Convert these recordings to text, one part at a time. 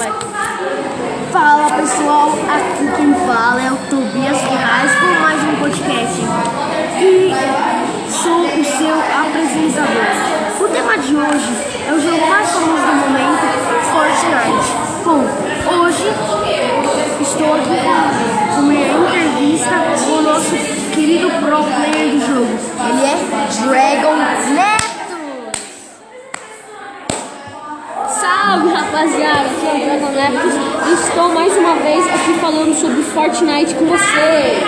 Fala pessoal, aqui quem fala é o Tobias Ferraz com mais um podcast. E sou o seu apresentador. O tema de hoje é o jogo mais famoso do momento, Fortnite. Bom, hoje estou aqui com uma entrevista com o nosso querido pro player do jogo. Ele é Dragon Neto. Salve rapaziada, aqui é o Dragon Neptus e estou mais uma vez aqui falando sobre Fortnite com vocês.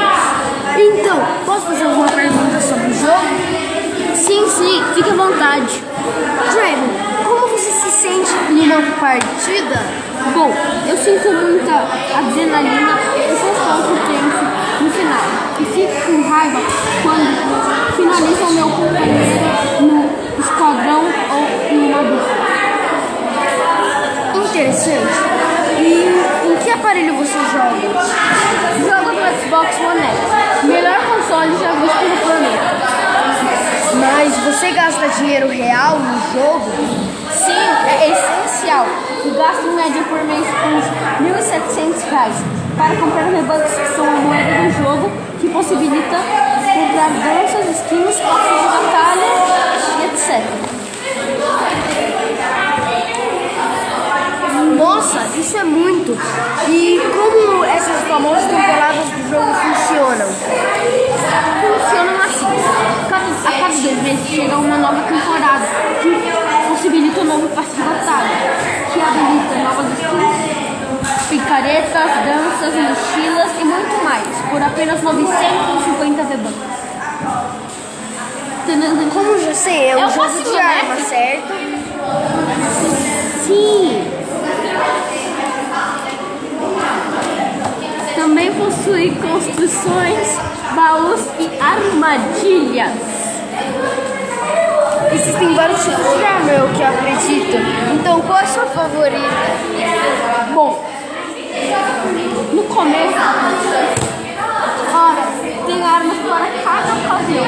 Então, posso fazer alguma pergunta sobre o jogo? Sim, sim, fique à vontade. Dragon, como você se sente numa partida? Bom, eu sinto muita adrenalina joga? Jogo no Xbox One X, melhor console já visto no planeta. Mas você gasta dinheiro real no jogo? Sim, é essencial. Eu gasto em média por mês uns 1.700 reais para comprar rebugs que são a moeda do jogo que possibilita comprar isso é muito. E como essas famosas temporadas do jogo funcionam? Funcionam assim. Cada- a cada dois meses chega uma nova temporada que possibilita um novo batalha, que habilita novas skins, picaretas, danças, mochilas e muito mais, por apenas 950 V-Bucks. Como já sei, é um o jogo de arma, certo? Sim! Também possui construções, baús e armadilhas. Existem vários tipos de arma, eu que acredito. Então, qual é a sua favorita? Bom, no começo, ora, tem armas para cada ocasião,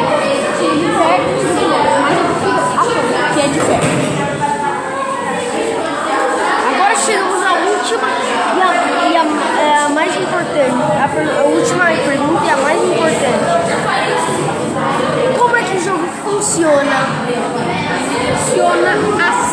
a última pergunta e a mais importante. Como é que o jogo funciona? Funciona assim.